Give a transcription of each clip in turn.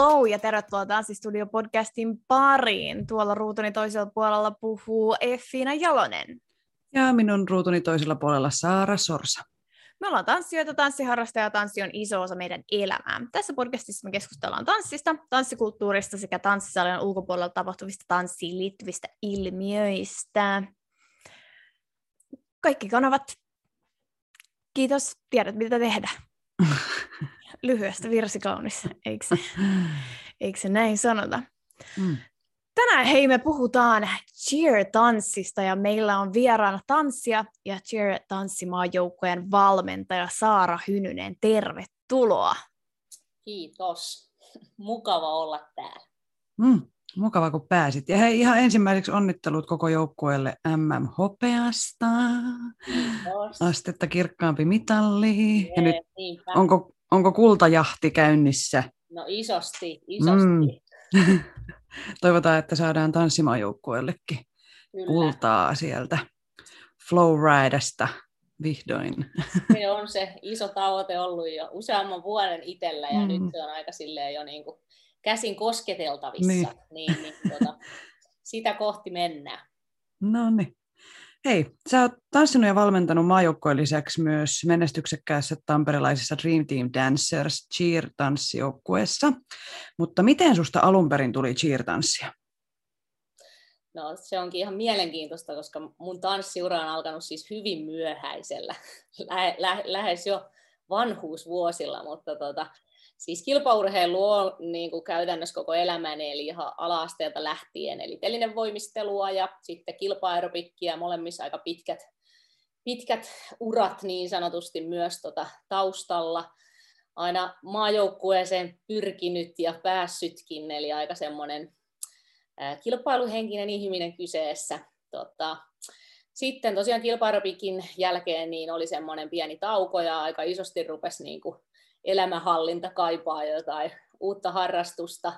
Hello ja tervetuloa Tanssistudio podcastin pariin. Tuolla ruutuni toisella puolella puhuu Effiina Jalonen. Ja minun ruutuni toisella puolella Saara Sorsa. Me ollaan tanssijoita, tanssiharrastaja ja tanssi on iso osa meidän elämää. Tässä podcastissa me keskustellaan tanssista, tanssikulttuurista sekä tanssisalien ulkopuolella tapahtuvista tanssiin liittyvistä ilmiöistä. Kaikki kanavat. Kiitos, tiedät mitä tehdä. lyhyestä virsi kaunis, eikö se, eikö se näin sanota? Mm. Tänään hei me puhutaan cheer-tanssista ja meillä on vieraana tanssia ja cheer-tanssimaajoukojen valmentaja Saara Hynynen. Tervetuloa. Kiitos. Mukava olla täällä. Mm, mukava kun pääsit. Ja hei, ihan ensimmäiseksi onnittelut koko joukkueelle MM-hopeasta. Kiitos. Astetta kirkkaampi mitalli. Ja nyt, onko Onko kultajahti käynnissä? No isosti, isosti. Mm. Toivotaan, että saadaan tanssimajoukkueellekin kultaa sieltä Flowridesta vihdoin. Se on se iso tavoite ollut jo useamman vuoden itsellä ja mm. nyt se on aika silleen jo niin kuin käsin kosketeltavissa. Niin. Niin, niin tuota, sitä kohti mennään. No niin. Hei, sä oot tanssinut ja valmentanut maajoukkojen lisäksi myös menestyksekkäässä tamperilaisessa Dream Team Dancers cheer-tanssijoukkueessa. Mutta miten susta alun perin tuli cheer-tanssia? No se onkin ihan mielenkiintoista, koska mun tanssiura on alkanut siis hyvin myöhäisellä, lähe, lähe, lähes jo vanhuusvuosilla, mutta tota, siis kilpaurheilu on niin kuin käytännössä koko elämäni, eli ihan ala-asteelta lähtien, eli telinen voimistelua ja sitten kilpaerobikkia, molemmissa aika pitkät, pitkät urat niin sanotusti myös tota taustalla. Aina maajoukkueeseen pyrkinyt ja päässytkin, eli aika semmoinen kilpailuhenkinen ihminen kyseessä. Tota, sitten tosiaan kilpaerobikin jälkeen niin oli semmoinen pieni tauko ja aika isosti rupesi niin kuin elämänhallinta kaipaa jotain uutta harrastusta.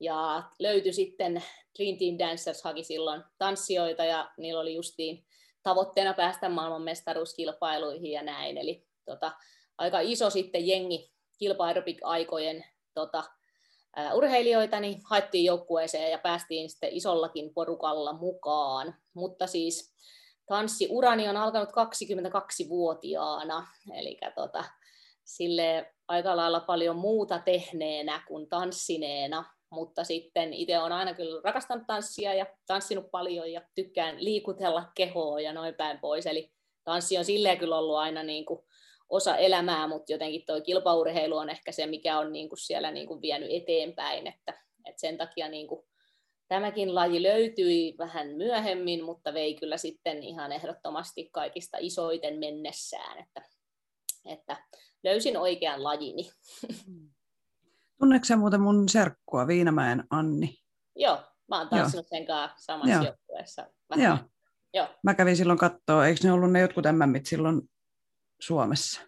Ja löytyi sitten Dream Team Dancers haki silloin tanssijoita ja niillä oli justiin tavoitteena päästä maailmanmestaruuskilpailuihin ja näin. Eli tota, aika iso sitten jengi kilpa-aikojen tota, urheilijoita, niin haettiin joukkueeseen ja päästiin sitten isollakin porukalla mukaan. Mutta siis tanssiurani on alkanut 22-vuotiaana, eli tota, sille aika lailla paljon muuta tehneenä kuin tanssineena, mutta sitten itse olen aina kyllä rakastanut tanssia ja tanssinut paljon ja tykkään liikutella kehoa ja noin päin pois. Eli tanssi on silleen kyllä ollut aina niin kuin osa elämää, mutta jotenkin tuo kilpaurheilu on ehkä se, mikä on niin kuin siellä niin kuin vienyt eteenpäin, että, että sen takia niin kuin tämäkin laji löytyi vähän myöhemmin, mutta vei kyllä sitten ihan ehdottomasti kaikista isoiten mennessään, että, että löysin oikean lajini. Tunneeko muuten mun serkkua, Viinamäen Anni? Joo, mä oon tanssinut sen kanssa samassa Joo. joukkueessa. Joo. Joo. Mä kävin silloin katsoa, eikö ne ollut ne jotkut MMit silloin Suomessa?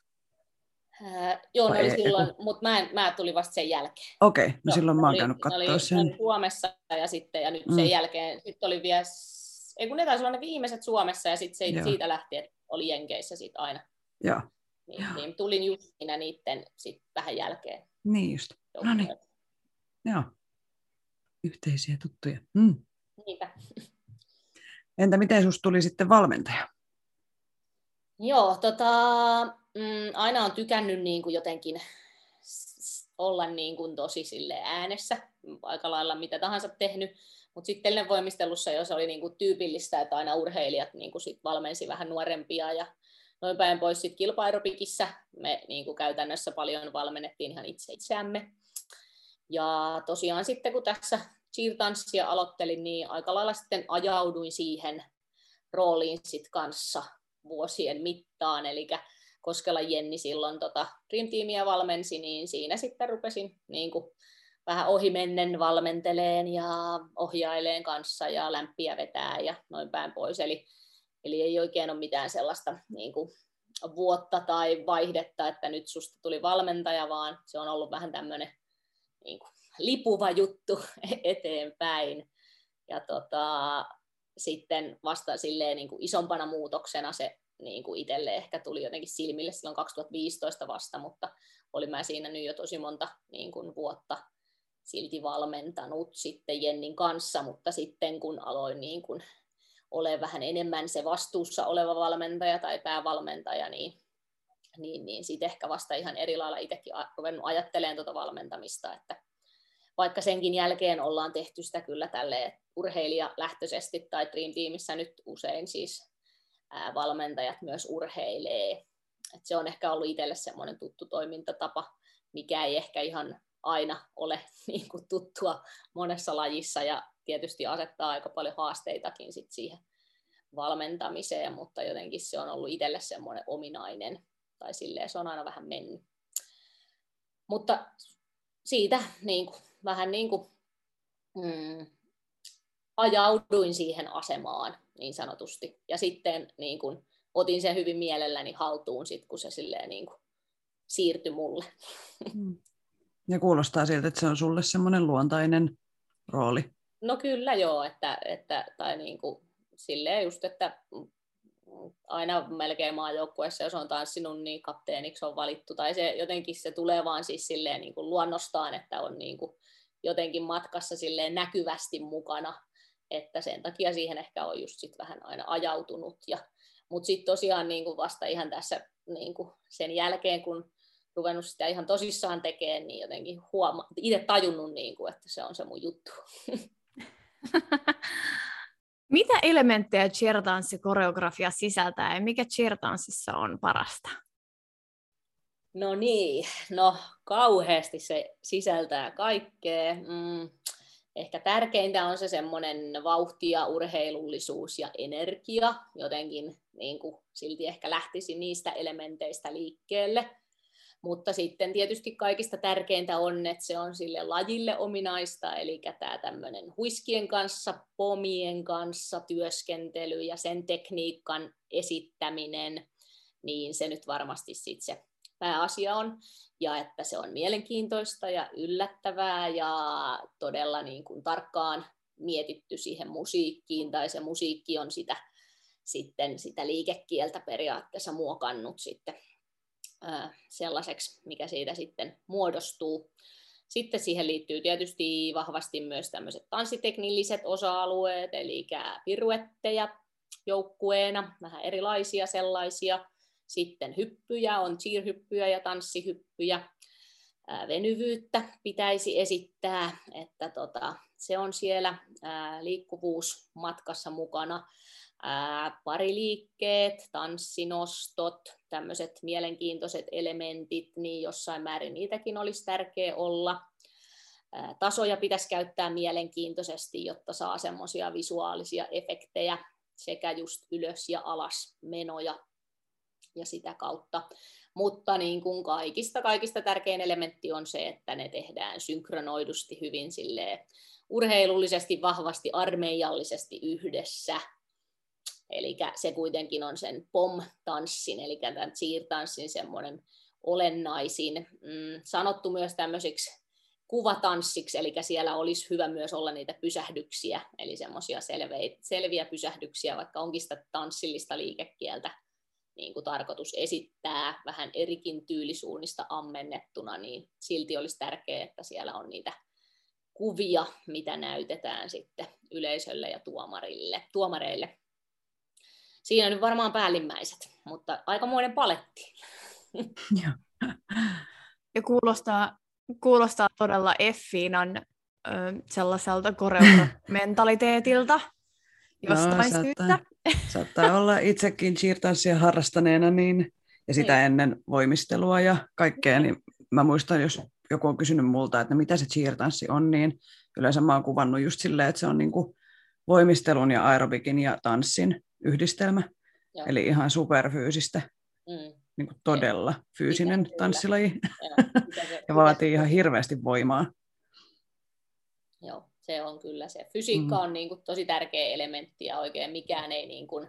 Äh, joo, ne oli silloin, mutta mä, mä tulin vasta sen jälkeen. Okei, okay, no silloin mä oon käynyt katsoa sen. Oli Suomessa ja sitten, ja nyt mm. sen jälkeen, sitten oli vielä, ei kun ne taisi olla ne viimeiset Suomessa, ja sitten siitä lähtien oli Jenkeissä sitten aina. Joo. Niin, niin tulin just siinä niiden sit vähän jälkeen. Niin just. No niin. Joo. Yhteisiä tuttuja. Mm. Niinpä. Entä miten sinusta tuli sitten valmentaja? Joo, tota, mm, aina on tykännyt niin kuin jotenkin olla niin kuin tosi sille äänessä, aika lailla mitä tahansa tehnyt, mutta sitten voimistelussa, jos oli niin kuin tyypillistä, että aina urheilijat niin kuin sit valmensi vähän nuorempia ja noin päin pois sitten kilpaeropikissä. Me niin kuin käytännössä paljon valmennettiin ihan itse itseämme. Ja tosiaan sitten kun tässä cheer-tanssia aloittelin, niin aika lailla sitten ajauduin siihen rooliin sit kanssa vuosien mittaan. Eli Koskela Jenni silloin tota Dream Teamia valmensi, niin siinä sitten rupesin niin kuin, vähän ohimennen valmenteleen ja ohjaileen kanssa ja lämpiä vetää ja noin päin pois. Eli, eli ei oikein ole mitään sellaista niin kuin, vuotta tai vaihdetta, että nyt susta tuli valmentaja, vaan se on ollut vähän tämmöinen niin kuin, lipuva juttu eteenpäin. Ja tota, sitten vasta silleen niin kuin isompana muutoksena se niin kuin itselle ehkä tuli jotenkin silmille silloin 2015 vasta, mutta olin mä siinä nyt jo tosi monta niin kuin vuotta silti valmentanut sitten Jennin kanssa, mutta sitten kun aloin niin kuin ole vähän enemmän se vastuussa oleva valmentaja tai päävalmentaja, niin, niin, niin sitten ehkä vasta ihan eri lailla itsekin ruvennut ajattelemaan tuota valmentamista, että vaikka senkin jälkeen ollaan tehty sitä kyllä tälle urheilijalähtöisesti tai Dream Teamissä nyt usein siis valmentajat myös urheilee. Et se on ehkä ollut itselle semmoinen tuttu toimintatapa, mikä ei ehkä ihan aina ole niin kuin tuttua monessa lajissa ja tietysti asettaa aika paljon haasteitakin sit siihen valmentamiseen, mutta jotenkin se on ollut itselle semmoinen ominainen, tai silleen se on aina vähän mennyt. Mutta siitä niin kuin, vähän niin kuin, mm, ajauduin siihen asemaan niin sanotusti. Ja sitten niin kuin, otin sen hyvin mielelläni haltuun, sit, kun se silleen, niin kuin, siirtyi mulle. Mm. Ja kuulostaa siltä, että se on sulle semmoinen luontainen rooli. No kyllä joo, että, että tai niin kuin, silleen just, että aina melkein maajoukkueessa, jos on tanssinut, niin kapteeniksi on valittu, tai se jotenkin se tulee vaan siis silleen niin kuin luonnostaan, että on niin kuin jotenkin matkassa silleen näkyvästi mukana, että sen takia siihen ehkä on just sit vähän aina ajautunut. Ja, mutta sitten tosiaan niin kuin vasta ihan tässä niin kuin sen jälkeen, kun ruvennut sitä ihan tosissaan tekemään, niin jotenkin huoma- itse tajunnut, niin kuin, että se on se mun juttu. Mitä elementtejä cheer-tanssikoreografia sisältää ja mikä cheer-tanssissa on parasta? No niin, no kauheasti se sisältää kaikkea. Mm, ehkä tärkeintä on se semmoinen vauhti ja urheilullisuus ja energia. Jotenkin niin kuin, silti ehkä lähtisi niistä elementeistä liikkeelle. Mutta sitten tietysti kaikista tärkeintä on, että se on sille lajille ominaista, eli tämä tämmöinen huiskien kanssa, pomien kanssa työskentely ja sen tekniikan esittäminen, niin se nyt varmasti sitten se pääasia on, ja että se on mielenkiintoista ja yllättävää ja todella niin kuin tarkkaan mietitty siihen musiikkiin, tai se musiikki on sitä, sitten sitä liikekieltä periaatteessa muokannut sitten sellaiseksi, mikä siitä sitten muodostuu. Sitten siihen liittyy tietysti vahvasti myös tämmöiset tanssiteknilliset osa-alueet, eli piruetteja joukkueena, vähän erilaisia sellaisia. Sitten hyppyjä, on cheer-hyppyjä ja tanssihyppyjä. Venyvyyttä pitäisi esittää, että tota, se on siellä liikkuvuus matkassa mukana pariliikkeet, tanssinostot, tämmöiset mielenkiintoiset elementit, niin jossain määrin niitäkin olisi tärkeä olla. Tasoja pitäisi käyttää mielenkiintoisesti, jotta saa semmoisia visuaalisia efektejä sekä just ylös ja alas menoja ja sitä kautta. Mutta niin kuin kaikista, kaikista tärkein elementti on se, että ne tehdään synkronoidusti hyvin silleen, urheilullisesti, vahvasti, armeijallisesti yhdessä – Eli se kuitenkin on sen pom-tanssin, eli tämän cheer-tanssin semmoinen olennaisin. Mm, sanottu myös tämmöisiksi kuvatanssiksi, eli siellä olisi hyvä myös olla niitä pysähdyksiä, eli semmoisia selviä pysähdyksiä, vaikka onkin sitä tanssillista liikekieltä niin kuin tarkoitus esittää vähän erikin tyylisuunnista ammennettuna, niin silti olisi tärkeää, että siellä on niitä kuvia, mitä näytetään sitten yleisölle ja tuomarille, tuomareille siinä nyt varmaan päällimmäiset, mutta aikamoinen paletti. ja kuulostaa, kuulostaa todella Effiinan ö, sellaiselta koreomentaliteetilta jostain no, syystä. Saattaa, saattaa olla itsekin cheertanssia harrastaneena niin, ja sitä niin. ennen voimistelua ja kaikkea, niin mä muistan, jos joku on kysynyt multa, että no mitä se cheertanssi on, niin yleensä mä oon kuvannut just silleen, että se on niin kuin voimistelun ja aerobikin ja tanssin yhdistelmä, Joo. eli ihan superfyysistä. Mm. niin kuin todella fyysinen Sitä, tanssilaji ja vaatii ihan hirveästi voimaa. Joo, se on kyllä se. Fysiikka mm. on niin kuin tosi tärkeä elementti ja oikein mikään ei, niin kuin,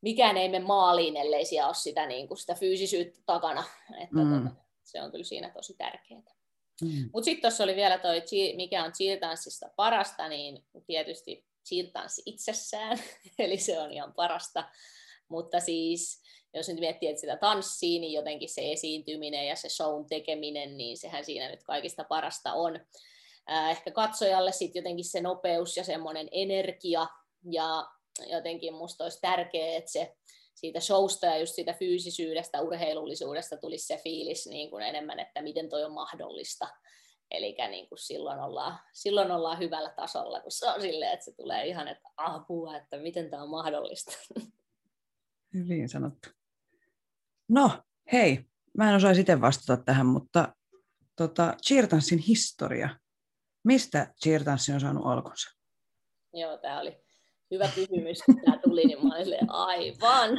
mikään ei mene maaliin, ellei siellä ole sitä, niin kuin sitä fyysisyyttä takana. Että mm. tuota, se on kyllä siinä tosi tärkeää. Mm. Mutta sitten tuossa oli vielä toi, mikä on cheer-tanssista parasta, niin tietysti cheer-tanssi itsessään, eli se on ihan parasta. Mutta siis, jos nyt miettii, että sitä tanssii, niin jotenkin se esiintyminen ja se shown tekeminen, niin sehän siinä nyt kaikista parasta on. Ehkä katsojalle sitten jotenkin se nopeus ja semmoinen energia, ja jotenkin musta olisi tärkeää, että se siitä showsta ja just siitä fyysisyydestä, urheilullisuudesta tulisi se fiilis niin kuin enemmän, että miten toi on mahdollista. Eli niin kuin silloin, ollaan, silloin ollaan hyvällä tasolla, kun se on silleen, että se tulee ihan, että apua, että miten tämä on mahdollista. Hyvin sanottu. No, hei, mä en osaa itse vastata tähän, mutta tota, cheertanssin historia. Mistä cheertanssi on saanut alkunsa? Joo, tämä oli hyvä kysymys, kun tämä tuli, niin mä olin aivan.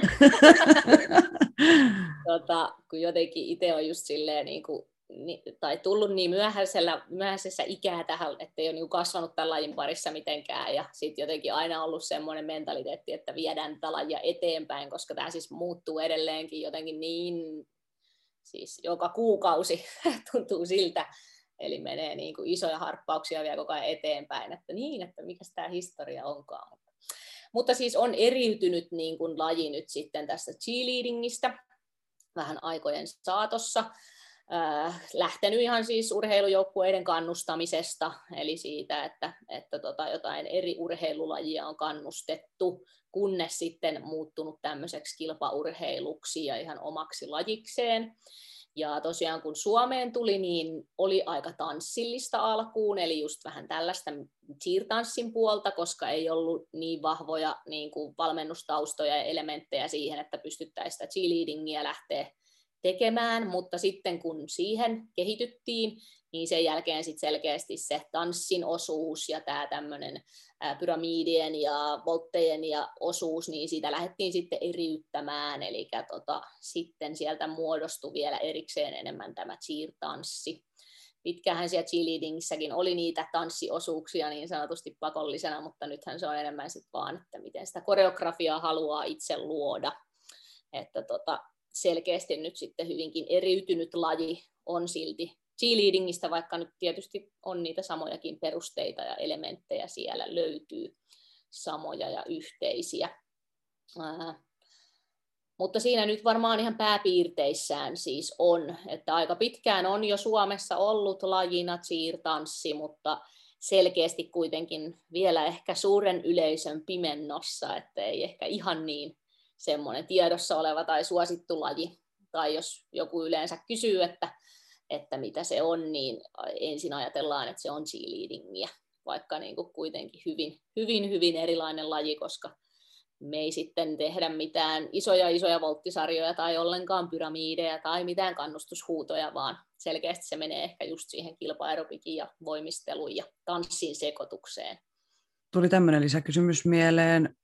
tota, kun jotenkin itse on just silleen niin kuin, tai tullut niin myöhäisellä, myöhäisessä ikää tähän, että ei ole niin kasvanut tämän lajin parissa mitenkään. Ja sitten jotenkin aina ollut semmoinen mentaliteetti, että viedään tätä lajia eteenpäin, koska tämä siis muuttuu edelleenkin jotenkin niin, siis joka kuukausi tuntuu siltä. Eli menee niin kuin isoja harppauksia vielä koko ajan eteenpäin, että niin, että mikä tämä historia onkaan. Mutta siis on eriytynyt niin kuin laji nyt sitten tästä cheerleadingistä vähän aikojen saatossa. Äh, lähtenyt ihan siis urheilujoukkueiden kannustamisesta, eli siitä, että, että tota, jotain eri urheilulajia on kannustettu, kunnes sitten muuttunut tämmöiseksi kilpaurheiluksi ja ihan omaksi lajikseen. Ja tosiaan kun Suomeen tuli, niin oli aika tanssillista alkuun, eli just vähän tällaista cheer-tanssin puolta, koska ei ollut niin vahvoja niin kuin valmennustaustoja ja elementtejä siihen, että pystyttäisiin sitä cheerleadingia lähteä tekemään, mutta sitten kun siihen kehityttiin, niin sen jälkeen sit selkeästi se tanssin osuus ja tämä tämmöinen pyramidien ja volttejen ja osuus, niin siitä lähdettiin sitten eriyttämään, eli tota, sitten sieltä muodostui vielä erikseen enemmän tämä cheer-tanssi. Pitkähän siellä cheerleadingissäkin oli niitä tanssiosuuksia niin sanotusti pakollisena, mutta nythän se on enemmän sitten vaan, että miten sitä koreografiaa haluaa itse luoda. Että tota, selkeästi nyt sitten hyvinkin eriytynyt laji on silti cheerleadingistä, vaikka nyt tietysti on niitä samojakin perusteita ja elementtejä siellä löytyy samoja ja yhteisiä. Ää, mutta siinä nyt varmaan ihan pääpiirteissään siis on, että aika pitkään on jo Suomessa ollut lajina cheer-tanssi, mutta selkeästi kuitenkin vielä ehkä suuren yleisön pimennossa, että ei ehkä ihan niin semmoinen tiedossa oleva tai suosittu laji. Tai jos joku yleensä kysyy, että, että mitä se on, niin ensin ajatellaan, että se on cheerleadingia, vaikka niin kuin kuitenkin hyvin, hyvin, hyvin erilainen laji, koska me ei sitten tehdä mitään isoja isoja volttisarjoja tai ollenkaan pyramideja tai mitään kannustushuutoja, vaan selkeästi se menee ehkä just siihen kilpaeropikin ja voimisteluun ja tanssin sekoitukseen. Tuli tämmöinen lisäkysymys mieleen.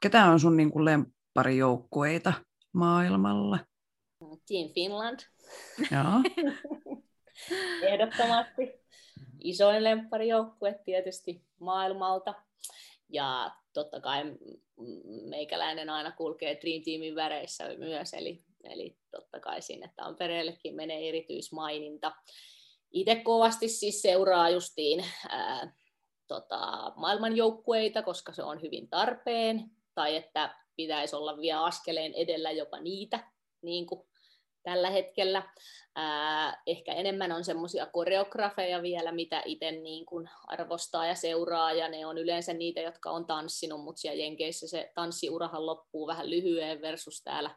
Ketä on sun niin kuin lempparijoukkueita maailmalla? Team Finland. Joo. Ehdottomasti. Isoin lempparijoukkue tietysti maailmalta. Ja totta kai meikäläinen aina kulkee Dream Teamin väreissä myös, eli, eli totta kai sinne Tampereellekin menee erityismaininta. Itse kovasti siis seuraa justiin ää, tota, maailmanjoukkueita, koska se on hyvin tarpeen, tai että pitäisi olla vielä askeleen edellä jopa niitä, niin kuin tällä hetkellä. Ää, ehkä enemmän on semmoisia koreografeja vielä, mitä itse niin kuin arvostaa ja seuraa, ja ne on yleensä niitä, jotka on tanssinut, mutta siellä Jenkeissä se tanssiurahan loppuu vähän lyhyen versus täällä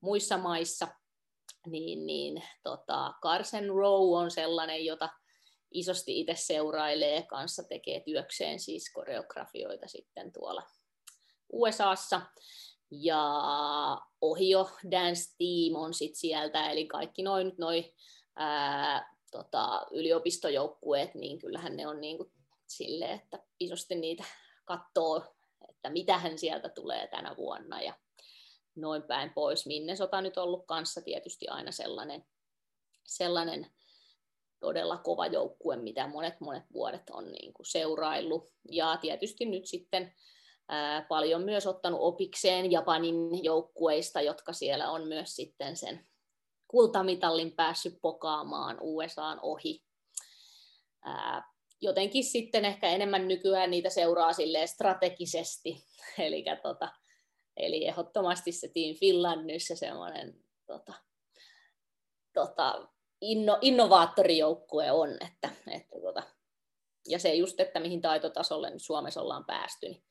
muissa maissa. Niin, niin tota, Carson Row on sellainen, jota isosti itse seurailee, kanssa tekee työkseen siis koreografioita sitten tuolla USAssa. Ja Ohio Dance Team on sitten sieltä, eli kaikki noin noi, tota, yliopistojoukkueet, niin kyllähän ne on niin kuin että isosti niitä katsoo, että mitähän sieltä tulee tänä vuonna. Ja noin päin pois. Minnesota nyt ollut kanssa tietysti aina sellainen, sellainen todella kova joukkue, mitä monet monet vuodet on niin kuin seuraillut. Ja tietysti nyt sitten paljon myös ottanut opikseen Japanin joukkueista, jotka siellä on myös sitten sen kultamitallin päässyt pokaamaan USAan ohi. Jotenkin sitten ehkä enemmän nykyään niitä seuraa strategisesti, eli, tota, eli ehdottomasti se Team Finlandissa semmoinen tota, tota, inno, innovaattorijoukkue on, että, että tota, ja se just, että mihin taitotasolle nyt Suomessa ollaan päästy, niin,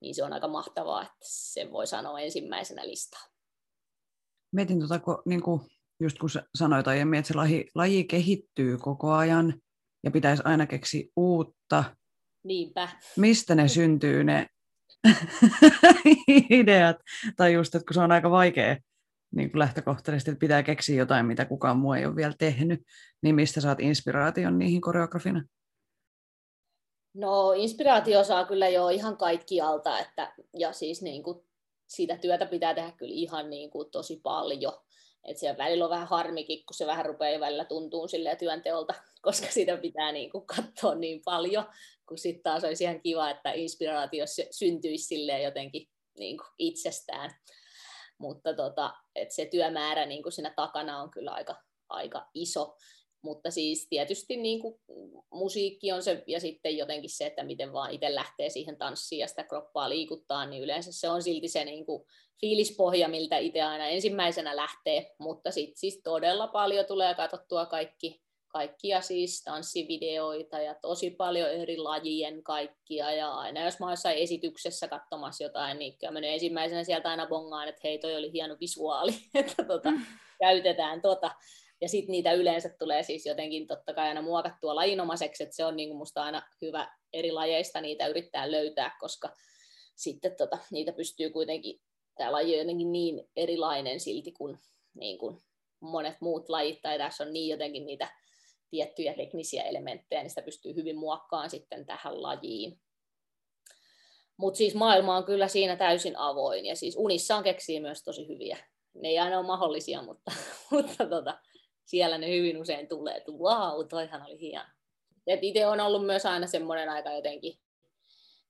niin se on aika mahtavaa, että sen voi sanoa ensimmäisenä listaa. Mietin tuota, kun, niin kuin just kun sanoit aiemmin, että se laji, laji kehittyy koko ajan ja pitäisi aina keksiä uutta. Niinpä. Mistä ne syntyy ne ideat? Tai just, että kun se on aika vaikea niin kuin lähtökohtaisesti, että pitää keksiä jotain, mitä kukaan muu ei ole vielä tehnyt, niin mistä saat inspiraation niihin koreografina? No inspiraatio saa kyllä jo ihan kaikkialta, että, ja siis niin kuin, siitä työtä pitää tehdä kyllä ihan niin kuin, tosi paljon. Et siellä välillä on vähän harmikin, kun se vähän rupeaa välillä tuntuu silleen työnteolta, koska sitä pitää niin kuin, katsoa niin paljon, kun sitten taas olisi ihan kiva, että inspiraatio syntyisi silleen jotenkin niin kuin, itsestään mutta tota, et se työmäärä niin kuin siinä takana on kyllä aika, aika iso. Mutta siis tietysti niin kuin musiikki on se, ja sitten jotenkin se, että miten vaan itse lähtee siihen tanssiin ja sitä kroppaa liikuttaa, niin yleensä se on silti se niin kuin fiilispohja, miltä itse aina ensimmäisenä lähtee. Mutta sitten siis todella paljon tulee katsottua kaikki kaikkia siis tanssivideoita ja tosi paljon eri lajien kaikkia. Ja aina jos mä oon jossain esityksessä katsomassa jotain, niin kyllä mä ensimmäisenä sieltä aina bongaan, että hei toi oli hieno visuaali, että tota, mm. käytetään tota. Ja sitten niitä yleensä tulee siis jotenkin totta kai aina muokattua lajinomaiseksi, että se on niin musta aina hyvä eri lajeista niitä yrittää löytää, koska sitten tota, niitä pystyy kuitenkin, tämä laji on jotenkin niin erilainen silti kuin, niin kuin monet muut lajit, tai tässä on niin jotenkin niitä tiettyjä teknisiä elementtejä, niin sitä pystyy hyvin muokkaamaan sitten tähän lajiin. Mutta siis maailma on kyllä siinä täysin avoin, ja siis unissaan keksii myös tosi hyviä. Ne ei aina ole mahdollisia, mutta, mutta tota, siellä ne hyvin usein tulee, että vau, toihan oli hieno. itse on ollut myös aina semmoinen aika jotenkin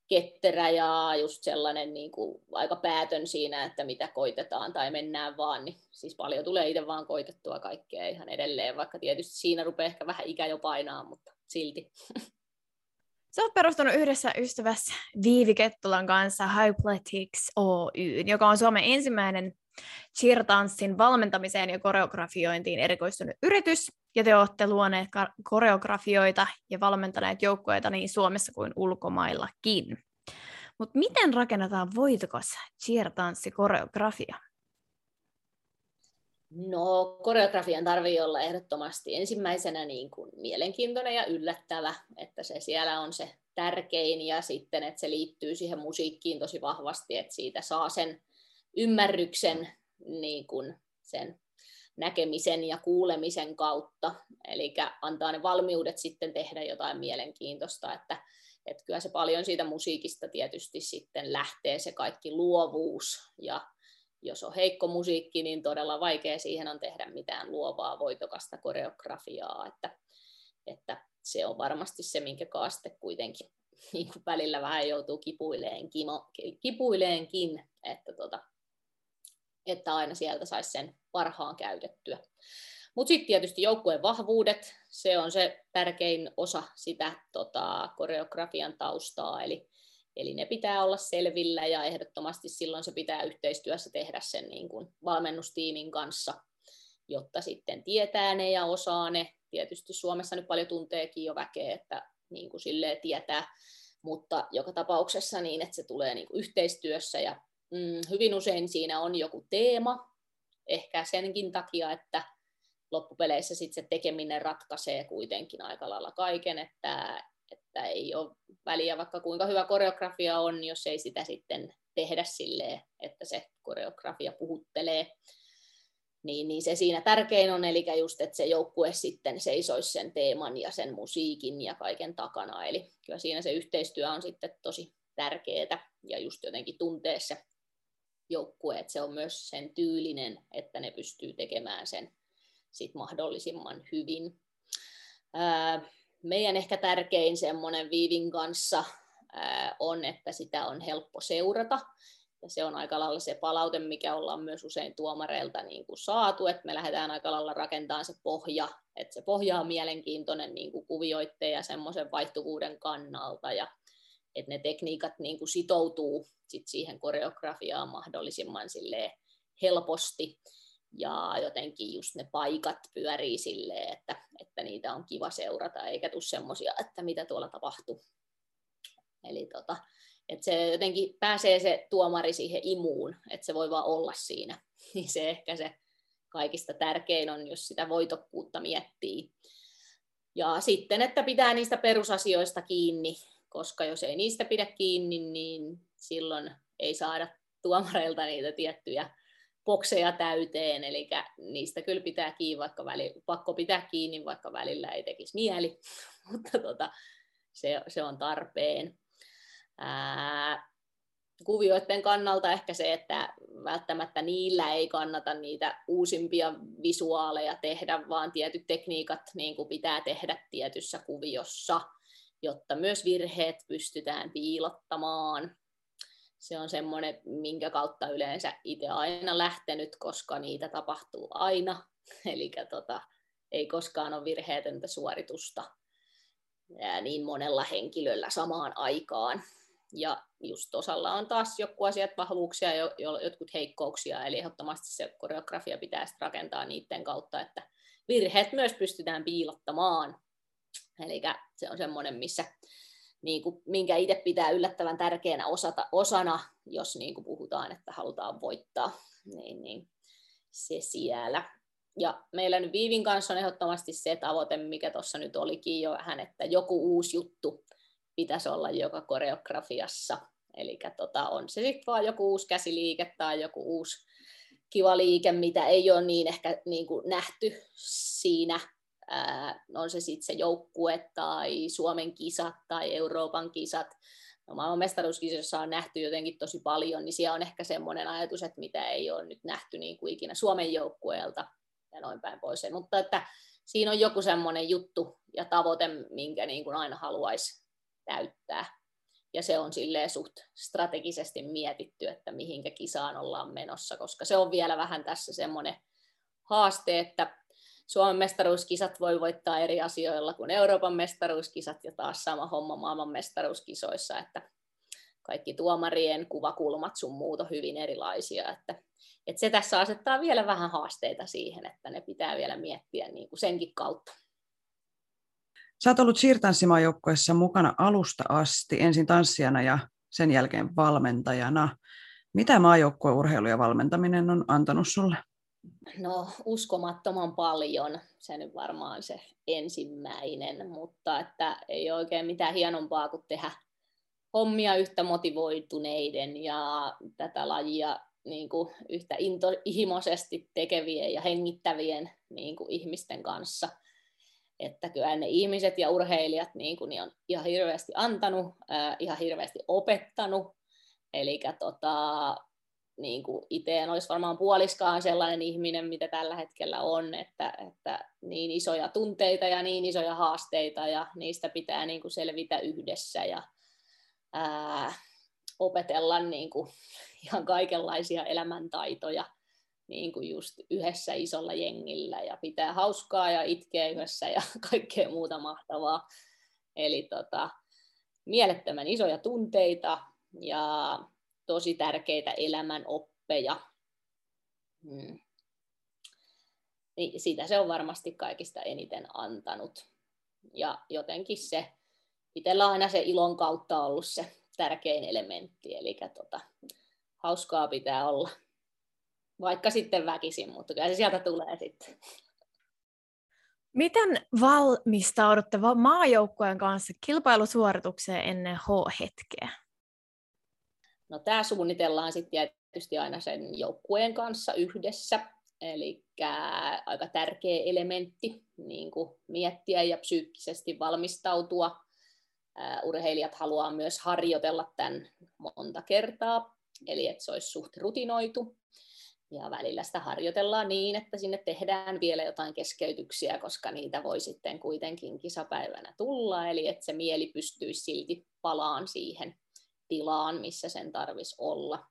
ketterä ja just sellainen niin kuin aika päätön siinä, että mitä koitetaan tai mennään vaan, niin siis paljon tulee itse vaan koitettua kaikkea ihan edelleen, vaikka tietysti siinä rupeaa ehkä vähän ikä jo painaa, mutta silti. Sä oot perustanut yhdessä ystävässä Viivi Kettulan kanssa Hypletics Oy, joka on Suomen ensimmäinen cheer-tanssin valmentamiseen ja koreografiointiin erikoistunut yritys, ja te olette luoneet koreografioita ja valmentaneet joukkueita niin Suomessa kuin ulkomaillakin. Mutta miten rakennetaan voitokas cheer-tanssi-koreografia? No, koreografian tarvii olla ehdottomasti ensimmäisenä niin kuin mielenkiintoinen ja yllättävä, että se siellä on se tärkein ja sitten, että se liittyy siihen musiikkiin tosi vahvasti, että siitä saa sen ymmärryksen niin kuin sen näkemisen ja kuulemisen kautta, eli antaa ne valmiudet sitten tehdä jotain mielenkiintoista, että, että kyllä se paljon siitä musiikista tietysti sitten lähtee se kaikki luovuus, ja jos on heikko musiikki, niin todella vaikea siihen on tehdä mitään luovaa, voitokasta koreografiaa, että, että se on varmasti se, minkä kaaste kuitenkin. Niin kuin välillä vähän joutuu kipuileenkin, kipuileenkin että tota, että aina sieltä saisi sen parhaan käytettyä. Mutta sitten tietysti joukkueen vahvuudet, se on se tärkein osa sitä tota, koreografian taustaa, eli, eli ne pitää olla selvillä ja ehdottomasti silloin se pitää yhteistyössä tehdä sen niin kuin valmennustiimin kanssa, jotta sitten tietää ne ja osaa ne. Tietysti Suomessa nyt paljon tunteekin jo väkeä, että niin kuin tietää, mutta joka tapauksessa niin, että se tulee niin kuin yhteistyössä ja mm, hyvin usein siinä on joku teema, ehkä senkin takia, että loppupeleissä sit se tekeminen ratkaisee kuitenkin aika lailla kaiken, että, että ei ole väliä vaikka kuinka hyvä koreografia on, jos ei sitä sitten tehdä silleen, että se koreografia puhuttelee. Niin, niin se siinä tärkein on, eli just, että se joukkue sitten seisoisi sen teeman ja sen musiikin ja kaiken takana. Eli kyllä siinä se yhteistyö on sitten tosi tärkeää ja just jotenkin tuntee se joukkue, että se on myös sen tyylinen, että ne pystyy tekemään sen sit mahdollisimman hyvin. Meidän ehkä tärkein semmoinen Viivin kanssa on, että sitä on helppo seurata. Ja se on aika lailla se palaute, mikä ollaan myös usein tuomareilta niin kuin saatu, että me lähdetään aika lailla rakentamaan se pohja, että se pohja on mielenkiintoinen niin kuin kuvioitteen ja semmoisen vaihtuvuuden kannalta, ja että ne tekniikat niin kuin sitoutuu sit siihen koreografiaan mahdollisimman helposti, ja jotenkin just ne paikat pyörii silleen, että, että niitä on kiva seurata, eikä tule semmoisia, että mitä tuolla tapahtuu. Eli tota, että se jotenkin pääsee se tuomari siihen imuun, että se voi vaan olla siinä. Niin se ehkä se kaikista tärkein on, jos sitä voitokkuutta miettii. Ja sitten, että pitää niistä perusasioista kiinni, koska jos ei niistä pidä kiinni, niin silloin ei saada tuomareilta niitä tiettyjä bokseja täyteen, eli niistä kyllä pitää kiinni, vaikka väli, pakko pitää kiinni, vaikka välillä ei tekisi mieli, mutta tota, se, se on tarpeen. Ää, kuvioiden kannalta ehkä se, että välttämättä niillä ei kannata niitä uusimpia visuaaleja tehdä, vaan tietyt tekniikat niin kuin pitää tehdä tietyssä kuviossa, jotta myös virheet pystytään piilottamaan se on semmoinen, minkä kautta yleensä itse aina lähtenyt, koska niitä tapahtuu aina. Eli tota, ei koskaan ole virheetöntä suoritusta ja niin monella henkilöllä samaan aikaan. Ja just osalla on taas joku asiat vahvuuksia ja jotkut heikkouksia, eli ehdottomasti se koreografia pitää rakentaa niiden kautta, että virheet myös pystytään piilottamaan. Eli se on semmoinen, missä niin kuin, minkä itse pitää yllättävän tärkeänä osata, osana, jos niin kuin puhutaan, että halutaan voittaa, niin, niin se siellä. Ja meillä nyt Viivin kanssa on ehdottomasti se tavoite, mikä tuossa nyt olikin jo vähän, että joku uusi juttu pitäisi olla joka koreografiassa. Eli tota, on se sitten vaan joku uusi käsiliike tai joku uusi kiva liike, mitä ei ole niin ehkä niin kuin nähty siinä on se sitten se joukkue tai Suomen kisat tai Euroopan kisat. No, maailman mestaruuskisoissa on nähty jotenkin tosi paljon, niin siellä on ehkä semmoinen ajatus, että mitä ei ole nyt nähty niin kuin ikinä Suomen joukkueelta ja noin päin pois. Mutta että siinä on joku semmoinen juttu ja tavoite, minkä niin kuin aina haluaisi täyttää. Ja se on silleen suht strategisesti mietitty, että mihinkä kisaan ollaan menossa, koska se on vielä vähän tässä semmoinen haaste, että Suomen mestaruuskisat voi voittaa eri asioilla kuin Euroopan mestaruuskisat ja taas sama homma maailman mestaruuskisoissa, että kaikki tuomarien kuvakulmat sun muut on hyvin erilaisia, että, että se tässä asettaa vielä vähän haasteita siihen, että ne pitää vielä miettiä niin kuin senkin kautta. Sä oot ollut siirtanssimajoukkoissa mukana alusta asti, ensin tanssijana ja sen jälkeen valmentajana. Mitä maajoukkueurheilu ja valmentaminen on antanut sulle? No uskomattoman paljon, se nyt varmaan se ensimmäinen, mutta että ei oikein mitään hienompaa kuin tehdä hommia yhtä motivoituneiden ja tätä lajia niin kuin yhtä intohimoisesti tekevien ja hengittävien niin kuin ihmisten kanssa. Että kyllä ne ihmiset ja urheilijat niin kuin, niin on ihan hirveästi antanut, ihan hirveästi opettanut. Eli tota, niin kuin itse en olisi varmaan puoliskaan sellainen ihminen, mitä tällä hetkellä on, että, että niin isoja tunteita ja niin isoja haasteita ja niistä pitää niin kuin selvitä yhdessä ja ää, opetella niin kuin ihan kaikenlaisia elämäntaitoja niin kuin just yhdessä isolla jengillä ja pitää hauskaa ja itkeä yhdessä ja kaikkea muuta mahtavaa. Eli tota, mielettömän isoja tunteita ja tosi tärkeitä elämän oppeja. Hmm. Niin sitä se on varmasti kaikista eniten antanut. Ja jotenkin se, itsellä on aina se ilon kautta ollut se tärkein elementti, eli tota, hauskaa pitää olla. Vaikka sitten väkisin, mutta kyllä se sieltä tulee sitten. Miten valmistaudutte maajoukkueen kanssa kilpailusuoritukseen ennen H-hetkeä? No tämä suunnitellaan sitten tietysti aina sen joukkueen kanssa yhdessä, eli aika tärkeä elementti niin kuin miettiä ja psyykkisesti valmistautua. urheilijat haluaa myös harjoitella tämän monta kertaa, eli että se olisi suht rutinoitu. Ja välillä sitä harjoitellaan niin, että sinne tehdään vielä jotain keskeytyksiä, koska niitä voi sitten kuitenkin kisapäivänä tulla, eli että se mieli pystyisi silti palaan siihen tilaan, missä sen tarvisi olla.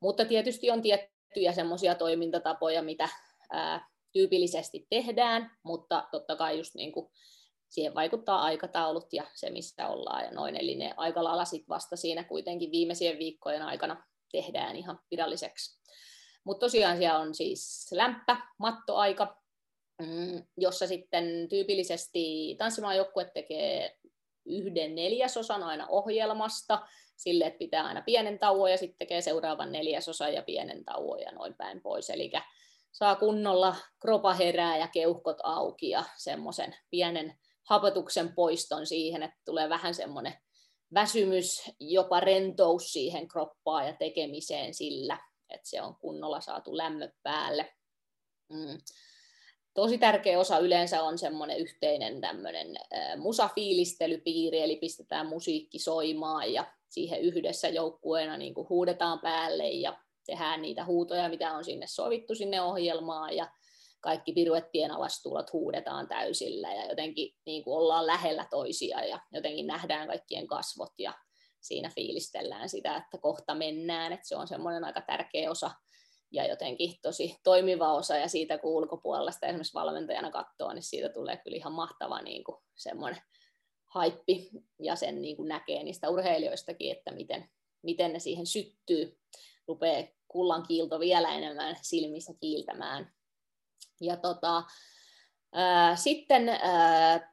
Mutta tietysti on tiettyjä semmoisia toimintatapoja, mitä ää, tyypillisesti tehdään, mutta totta kai just niin kuin siihen vaikuttaa aikataulut ja se, missä ollaan ja noin. Eli ne aika lailla sit vasta siinä kuitenkin viimeisien viikkojen aikana tehdään ihan viralliseksi. Mutta tosiaan siellä on siis lämpä, mattoaika, mm, jossa sitten tyypillisesti tanssimaajoukkue tekee yhden neljäsosan aina ohjelmasta, sille, että pitää aina pienen tauon ja sitten tekee seuraavan neljäsosan ja pienen tauon ja noin päin pois. Eli saa kunnolla kropa herää ja keuhkot auki ja semmoisen pienen hapotuksen poiston siihen, että tulee vähän semmoinen väsymys, jopa rentous siihen kroppaan ja tekemiseen sillä, että se on kunnolla saatu lämmö päälle. Mm. Tosi tärkeä osa yleensä on semmoinen yhteinen tämmöinen musafiilistelypiiri, eli pistetään musiikki soimaan ja siihen yhdessä joukkueena niin kuin huudetaan päälle ja tehdään niitä huutoja, mitä on sinne sovittu sinne ohjelmaan ja kaikki piruettien alastulot huudetaan täysillä ja jotenkin niin kuin ollaan lähellä toisia ja jotenkin nähdään kaikkien kasvot ja siinä fiilistellään sitä, että kohta mennään, että se on semmoinen aika tärkeä osa ja jotenkin tosi toimiva osa ja siitä kun ulkopuolella sitä esimerkiksi valmentajana katsoo, niin siitä tulee kyllä ihan mahtava niin kuin semmoinen haippi ja sen niin kuin näkee niistä urheilijoistakin, että miten, miten ne siihen syttyy, rupeaa kullan kiilto vielä enemmän silmissä kiiltämään. Ja tota, sitten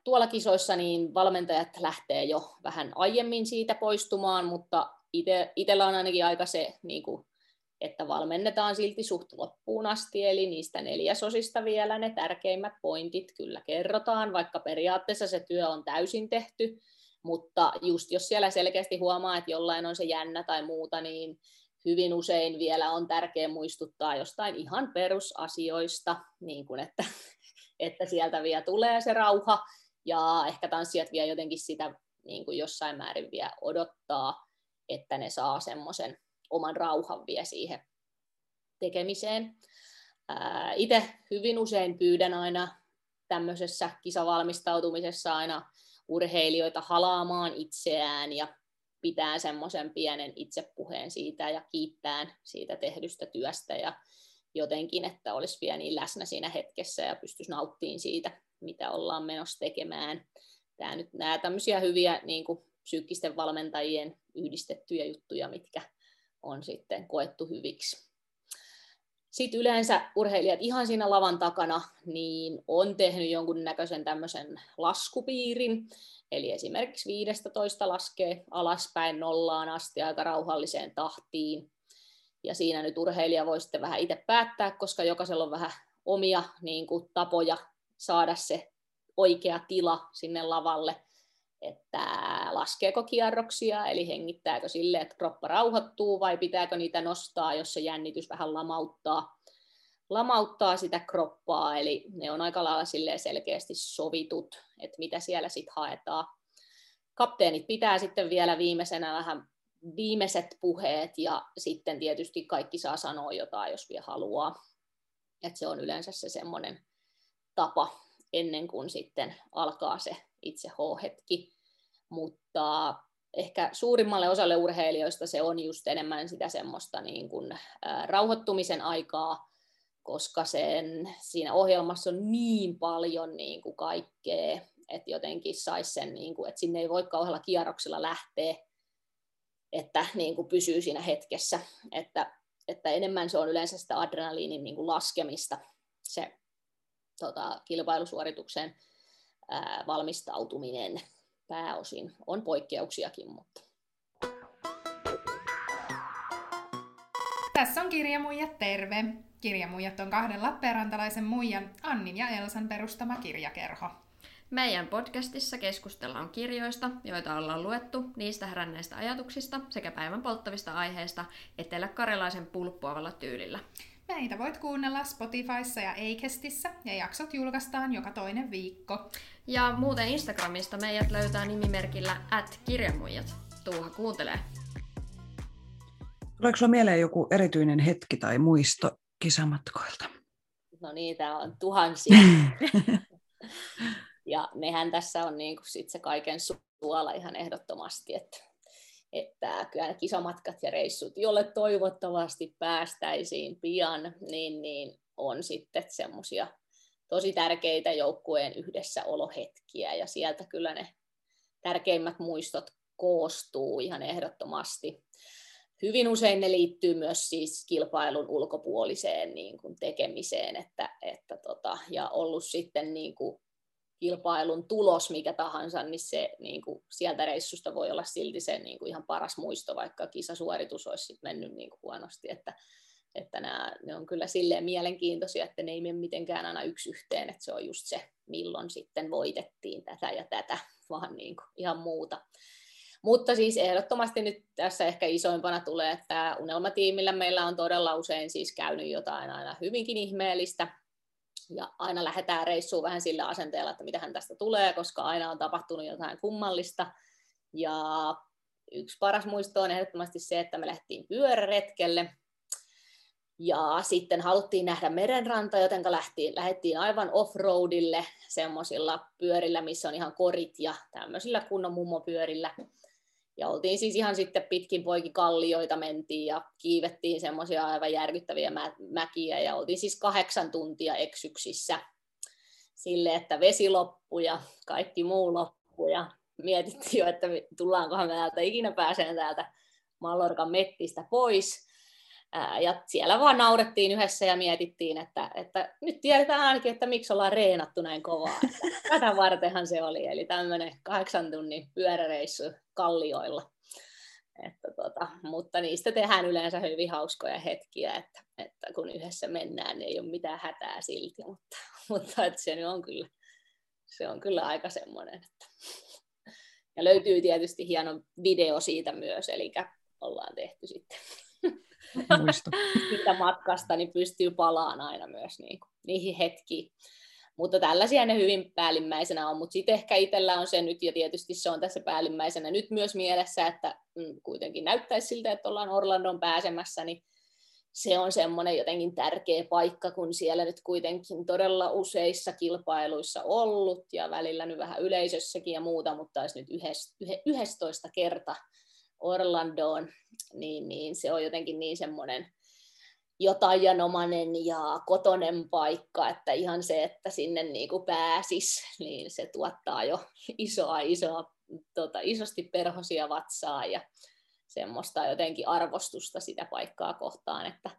tuolla kisoissa niin valmentajat lähtee jo vähän aiemmin siitä poistumaan, mutta itsellä on ainakin aika se, niin kuin, että valmennetaan silti suht loppuun asti, eli niistä neljäsosista vielä ne tärkeimmät pointit kyllä kerrotaan, vaikka periaatteessa se työ on täysin tehty, mutta just jos siellä selkeästi huomaa, että jollain on se jännä tai muuta, niin hyvin usein vielä on tärkeää muistuttaa jostain ihan perusasioista, niin kuin että, että sieltä vielä tulee se rauha, ja ehkä tanssijat vielä jotenkin sitä niin kuin jossain määrin vielä odottaa, että ne saa semmoisen oman rauhan vielä siihen tekemiseen. Itse hyvin usein pyydän aina tämmöisessä kisavalmistautumisessa aina urheilijoita halaamaan itseään ja pitää semmoisen pienen itsepuheen siitä ja kiittää siitä tehdystä työstä ja jotenkin, että olisi vielä niin läsnä siinä hetkessä ja pystyisi nauttimaan siitä, mitä ollaan menossa tekemään. Tämä nyt nämä tämmöisiä hyviä niin kuin psyykkisten valmentajien yhdistettyjä juttuja, mitkä on sitten koettu hyviksi. Sitten yleensä urheilijat ihan siinä lavan takana niin on tehnyt jonkun näköisen tämmöisen laskupiirin, Eli esimerkiksi 15 laskee alaspäin nollaan asti aika rauhalliseen tahtiin. Ja siinä nyt urheilija voi sitten vähän itse päättää, koska jokaisella on vähän omia niin kuin, tapoja saada se oikea tila sinne lavalle, että laskeeko kierroksia, eli hengittääkö sille, että kroppa rauhoittuu, vai pitääkö niitä nostaa, jos se jännitys vähän lamauttaa, lamauttaa sitä kroppaa, eli ne on aika lailla selkeästi sovitut, että mitä siellä sitten haetaan. Kapteenit pitää sitten vielä viimeisenä vähän viimeiset puheet ja sitten tietysti kaikki saa sanoa jotain, jos vielä haluaa. Et se on yleensä se semmoinen tapa ennen kuin sitten alkaa se itse H-hetki. Mutta ehkä suurimmalle osalle urheilijoista se on just enemmän sitä semmoista niin kuin, rauhoittumisen aikaa, koska sen, siinä ohjelmassa on niin paljon niin kuin kaikkea, että jotenkin saisi sen, niin kuin, että sinne ei voi kauhealla kierroksilla lähteä, että niin kuin pysyy siinä hetkessä, että, että enemmän se on yleensä sitä adrenaliinin niin kuin laskemista, se tota, kilpailusuoritukseen ää, valmistautuminen pääosin. On poikkeuksiakin, mutta Tässä on kirjamuija terve! Kirjamuijat on kahden Lappeenrantalaisen muijan Annin ja Elsan perustama kirjakerho. Meidän podcastissa keskustellaan kirjoista, joita ollaan luettu, niistä heränneistä ajatuksista sekä päivän polttavista aiheista etelä-karjalaisen pulppuavalla tyylillä. Meitä voit kuunnella Spotifyssa ja Acastissa ja jaksot julkaistaan joka toinen viikko. Ja muuten Instagramista meidät löytää nimimerkillä at kirjamuijat. Tuuha kuuntelee! Tuleeko sinulla mieleen joku erityinen hetki tai muisto kisamatkoilta? No niitä on tuhansia. ja nehän tässä on niin kuin sit se kaiken suola ihan ehdottomasti, että, että kyllä kisamatkat ja reissut, jolle toivottavasti päästäisiin pian, niin, niin on sitten semmoisia tosi tärkeitä joukkueen yhdessäolohetkiä ja sieltä kyllä ne tärkeimmät muistot koostuu ihan ehdottomasti. Hyvin usein ne liittyy myös siis kilpailun ulkopuoliseen niin kuin tekemiseen, että, että tota, ja ollut sitten niin kuin kilpailun tulos mikä tahansa, niin se niin kuin sieltä reissusta voi olla silti se niin kuin ihan paras muisto, vaikka kisasuoritus olisi sit mennyt niin kuin huonosti, että, että nämä, ne on kyllä silleen mielenkiintoisia, että ne ei mene mitenkään aina yksi yhteen, että se on just se, milloin sitten voitettiin tätä ja tätä, vaan niin kuin ihan muuta. Mutta siis ehdottomasti nyt tässä ehkä isoimpana tulee, että unelmatiimillä meillä on todella usein siis käynyt jotain aina hyvinkin ihmeellistä, ja aina lähdetään reissuun vähän sillä asenteella, että mitä hän tästä tulee, koska aina on tapahtunut jotain kummallista. Ja yksi paras muisto on ehdottomasti se, että me lähdettiin pyöräretkelle, ja sitten haluttiin nähdä merenranta, joten lähtiin, lähdettiin aivan off-roadille semmoisilla pyörillä, missä on ihan korit ja tämmöisillä kunnon mummopyörillä. Ja oltiin siis ihan sitten pitkin poikin kallioita mentiin ja kiivettiin semmoisia aivan järkyttäviä mä- mäkiä ja oltiin siis kahdeksan tuntia eksyksissä sille, että vesi loppui ja kaikki muu loppui ja mietittiin jo, että tullaankohan me täältä ikinä pääseen täältä Mallorcan mettistä pois. Ja siellä vaan naurettiin yhdessä ja mietittiin, että, että nyt tiedetään ainakin, että miksi ollaan reenattu näin kovaa. Tätä vartenhan se oli, eli tämmöinen kahdeksan tunnin pyöräreissu kallioilla. Että tota, mutta niistä tehdään yleensä hyvin hauskoja hetkiä, että, että kun yhdessä mennään, niin ei ole mitään hätää silti, mutta, mutta että se on kyllä, se on kyllä aika semmoinen. Että... Ja löytyy tietysti hieno video siitä myös, eli ollaan tehty sitten muisto. sitä matkasta, niin pystyy palaan aina myös niin kuin, niihin hetkiin. Mutta tällaisia ne hyvin päällimmäisenä on, mutta sitten ehkä itsellä on se nyt, ja tietysti se on tässä päällimmäisenä nyt myös mielessä, että mm, kuitenkin näyttäisi siltä, että ollaan Orlandon pääsemässä, niin se on semmoinen jotenkin tärkeä paikka, kun siellä nyt kuitenkin todella useissa kilpailuissa ollut, ja välillä nyt vähän yleisössäkin ja muuta, mutta olisi nyt 11 kerta Orlandoon, niin, niin se on jotenkin niin semmoinen jotajanomainen ja kotonen paikka, että ihan se, että sinne niin kuin pääsis, niin se tuottaa jo isoa, isoa, tota, isosti perhosia vatsaa ja semmoista jotenkin arvostusta sitä paikkaa kohtaan, että,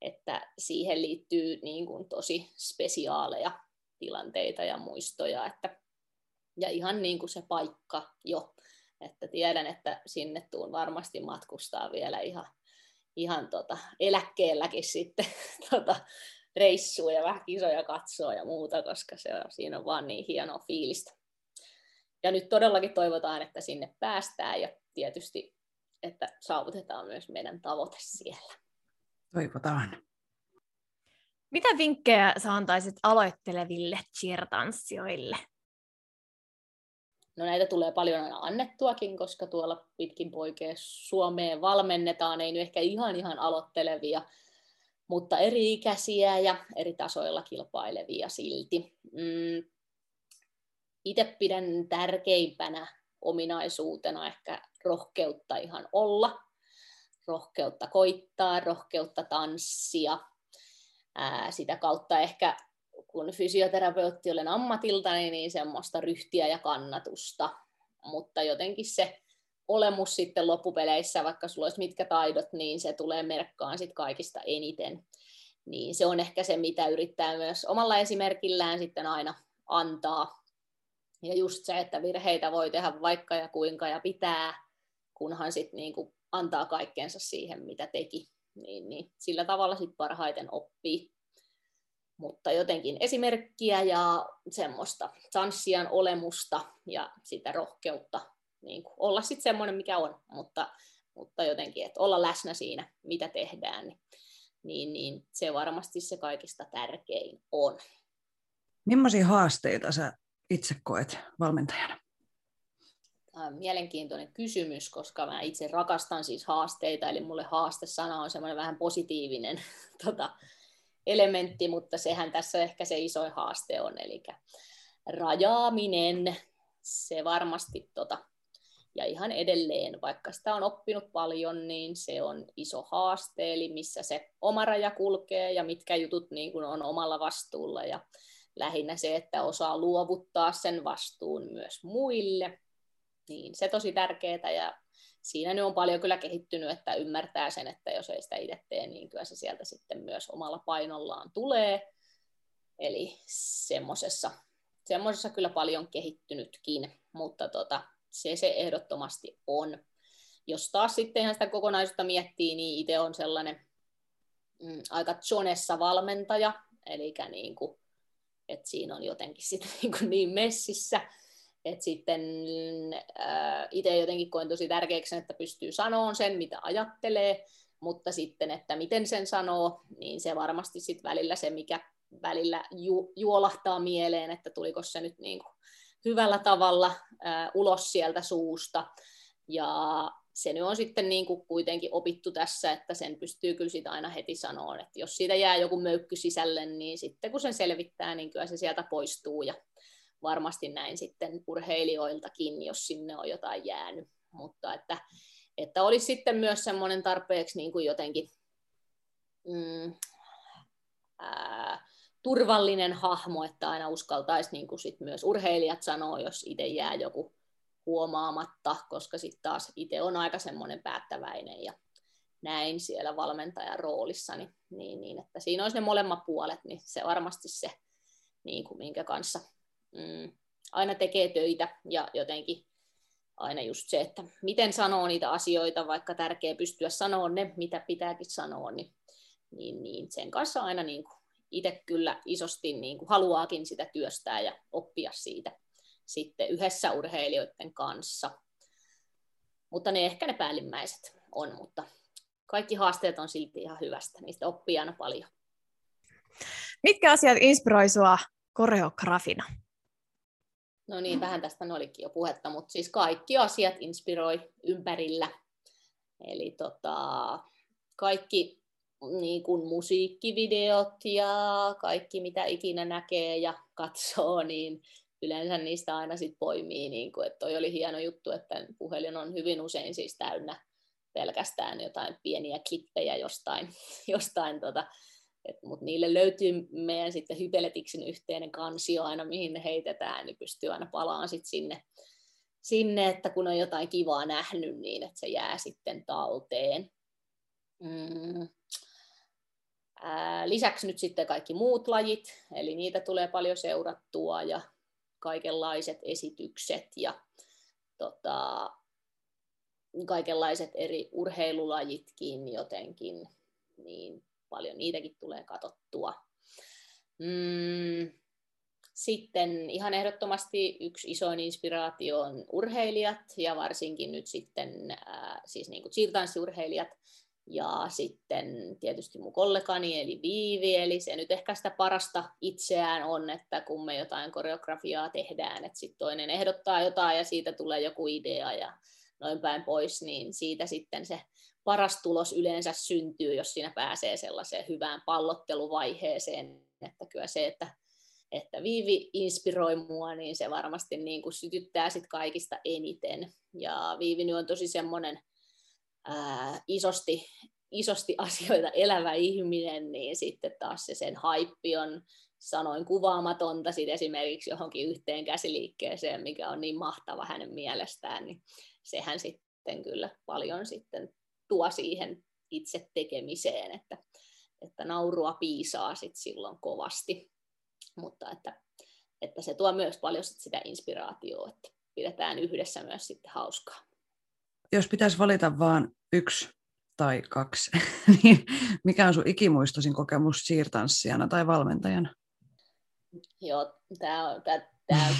että siihen liittyy niin kuin tosi spesiaaleja tilanteita ja muistoja, että, ja ihan niin kuin se paikka jo. Että tiedän, että sinne tuun varmasti matkustaa vielä ihan, ihan tota, eläkkeelläkin sitten tota, reissuja ja vähän kisoja katsoa ja muuta, koska se on, siinä on vaan niin hienoa fiilistä. Ja nyt todellakin toivotaan, että sinne päästään ja tietysti, että saavutetaan myös meidän tavoite siellä. Toivotaan. Mitä vinkkejä sä antaisit aloitteleville cheer-tanssijoille? No näitä tulee paljon aina annettuakin, koska tuolla pitkin poikea Suomeen valmennetaan, ei nyt ehkä ihan ihan aloittelevia, mutta eri ikäisiä ja eri tasoilla kilpailevia silti. Mm. Itse pidän tärkeimpänä ominaisuutena ehkä rohkeutta ihan olla, rohkeutta koittaa, rohkeutta tanssia. Ää, sitä kautta ehkä kun fysioterapeutti olen ammatiltani, niin semmoista ryhtiä ja kannatusta. Mutta jotenkin se olemus sitten loppupeleissä, vaikka sulla olisi mitkä taidot, niin se tulee merkkaan sitten kaikista eniten. Niin se on ehkä se, mitä yrittää myös omalla esimerkillään sitten aina antaa. Ja just se, että virheitä voi tehdä vaikka ja kuinka ja pitää, kunhan sitten niinku antaa kaikkeensa siihen, mitä teki. Niin, niin sillä tavalla sitten parhaiten oppii mutta jotenkin esimerkkiä ja semmoista tanssian olemusta ja sitä rohkeutta niin kuin olla sitten semmoinen, mikä on, mutta, mutta jotenkin, että olla läsnä siinä, mitä tehdään, niin, niin, niin se varmasti se kaikista tärkein on. Millaisia haasteita sä itse koet valmentajana? Tämä on mielenkiintoinen kysymys, koska mä itse rakastan siis haasteita, eli mulle haaste-sana on semmoinen vähän positiivinen tota, elementti, mutta sehän tässä ehkä se iso haaste on, eli rajaaminen, se varmasti tota, ja ihan edelleen, vaikka sitä on oppinut paljon, niin se on iso haaste, eli missä se oma raja kulkee ja mitkä jutut niin kuin on omalla vastuulla. Ja lähinnä se, että osaa luovuttaa sen vastuun myös muille, niin se tosi tärkeää ja siinä nyt on paljon kyllä kehittynyt, että ymmärtää sen, että jos ei sitä itse tee, niin kyllä se sieltä sitten myös omalla painollaan tulee. Eli semmoisessa, semmoisessa kyllä paljon kehittynytkin, mutta tota, se se ehdottomasti on. Jos taas sitten ihan sitä kokonaisuutta miettii, niin itse on sellainen mm, aika zonessa valmentaja, eli niin kuin, että siinä on jotenkin sitten niin, niin messissä, että sitten äh, itse jotenkin koen tosi tärkeäksi, että pystyy sanomaan sen, mitä ajattelee, mutta sitten, että miten sen sanoo, niin se varmasti sitten välillä se, mikä välillä ju- juolahtaa mieleen, että tuliko se nyt niin kuin hyvällä tavalla ää, ulos sieltä suusta. Ja se nyt on sitten niin kuin kuitenkin opittu tässä, että sen pystyy kyllä sitä aina heti sanoa, että jos siitä jää joku möykky sisälle, niin sitten kun sen selvittää, niin kyllä se sieltä poistuu ja varmasti näin sitten urheilijoiltakin, jos sinne on jotain jäänyt. Mutta että, että olisi sitten myös semmoinen tarpeeksi niin kuin jotenkin mm, ää, turvallinen hahmo, että aina uskaltaisi niin kuin sit myös urheilijat sanoa, jos itse jää joku huomaamatta, koska sitten taas itse on aika semmoinen päättäväinen ja näin siellä valmentajan roolissa, niin, niin, niin että siinä olisi ne molemmat puolet, niin se varmasti se, niin kuin minkä kanssa mm, aina tekee töitä ja jotenkin aina just se, että miten sanoo niitä asioita, vaikka tärkeä pystyä sanoa ne, mitä pitääkin sanoa, niin, niin, niin sen kanssa aina niin kuin itse kyllä isosti niin kuin haluaakin sitä työstää ja oppia siitä sitten yhdessä urheilijoiden kanssa. Mutta ne ehkä ne päällimmäiset on, mutta kaikki haasteet on silti ihan hyvästä, niistä oppii aina paljon. Mitkä asiat inspiroi sinua koreografina? No niin, vähän tästä olikin jo puhetta, mutta siis kaikki asiat inspiroi ympärillä. Eli tota, kaikki niin kuin musiikkivideot ja kaikki, mitä ikinä näkee ja katsoo, niin yleensä niistä aina sit poimii, niin kuin, että toi oli hieno juttu, että puhelin on hyvin usein siis täynnä pelkästään jotain pieniä klippejä jostain, jostain tota, mutta niille löytyy meidän sitten Hypeletiksin yhteinen kansio aina, mihin ne heitetään, niin pystyy aina palaan sit sinne, sinne, että kun on jotain kivaa nähnyt, niin että se jää sitten talteen. Mm. Lisäksi nyt sitten kaikki muut lajit, eli niitä tulee paljon seurattua ja kaikenlaiset esitykset ja tota, kaikenlaiset eri urheilulajitkin jotenkin, niin paljon niitäkin tulee katsottua. Mm, sitten ihan ehdottomasti yksi isoin inspiraatio on urheilijat ja varsinkin nyt sitten siis niin kuin ja sitten tietysti mun kollegani eli Viivi, eli se nyt ehkä sitä parasta itseään on, että kun me jotain koreografiaa tehdään, että sitten toinen ehdottaa jotain ja siitä tulee joku idea ja noin päin pois, niin siitä sitten se paras tulos yleensä syntyy, jos siinä pääsee sellaiseen hyvään pallotteluvaiheeseen, että kyllä se, että, että Viivi inspiroi mua, niin se varmasti niin kuin sytyttää sit kaikista eniten. Ja Viivi on tosi semmoinen isosti, isosti asioita elävä ihminen, niin sitten taas se sen haippi on sanoin kuvaamatonta sit esimerkiksi johonkin yhteen käsiliikkeeseen, mikä on niin mahtava hänen mielestään, niin sehän sitten kyllä paljon sitten tuo siihen itse tekemiseen, että, että naurua piisaa sit silloin kovasti, mutta että, että se tuo myös paljon sit sitä inspiraatioa, että pidetään yhdessä myös sitten hauskaa jos pitäisi valita vain yksi tai kaksi, niin mikä on sun ikimuistoisin kokemus siirtanssijana tai valmentajana? Joo, tämä on, tää, tää,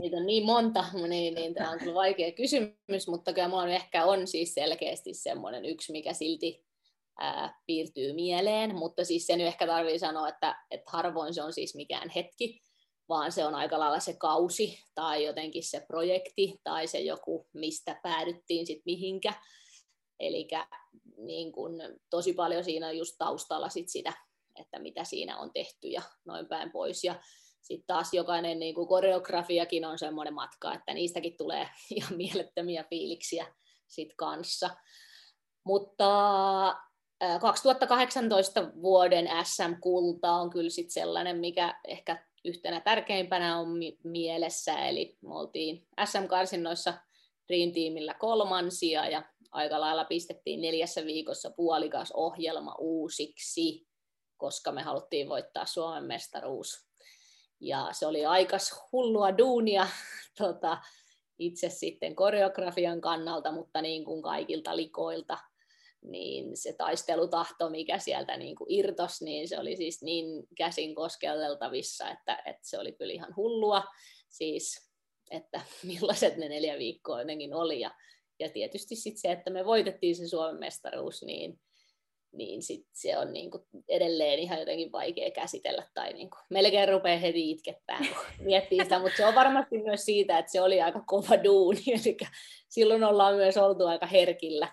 niitä on niin monta, niin, niin tämä on vaikea kysymys, mutta kyllä minulla ehkä on siis selkeästi semmoinen yksi, mikä silti ää, piirtyy mieleen, mutta siis se nyt ehkä tarvii sanoa, että, että harvoin se on siis mikään hetki, vaan se on aika lailla se kausi tai jotenkin se projekti tai se joku, mistä päädyttiin sitten mihinkä. Eli niin kun, tosi paljon siinä on just taustalla sit sitä, että mitä siinä on tehty ja noin päin pois. Ja sitten taas jokainen niin kuin koreografiakin on semmoinen matka, että niistäkin tulee ihan mielettömiä fiiliksiä sit kanssa. Mutta 2018 vuoden SM-kulta on kyllä sit sellainen, mikä ehkä yhtenä tärkeimpänä on mielessä, eli me oltiin SM-karsinnoissa Dream Teamillä kolmansia ja aika lailla pistettiin neljässä viikossa puolikas ohjelma uusiksi, koska me haluttiin voittaa Suomen mestaruus. Ja se oli aikas hullua duunia tota, itse sitten koreografian kannalta, mutta niin kuin kaikilta likoilta, niin se taistelutahto, mikä sieltä niin kuin irtos, niin se oli siis niin käsin koskelteltavissa, että, että se oli kyllä ihan hullua. Siis, että millaiset ne neljä viikkoa jotenkin oli. Ja, ja tietysti sitten se, että me voitettiin se Suomen mestaruus, niin, niin sit se on niinku edelleen ihan jotenkin vaikea käsitellä tai niinku, melkein rupeaa heti itkettää, kun miettii sitä, mutta se on varmasti myös siitä, että se oli aika kova duuni, eli silloin ollaan myös oltu aika herkillä,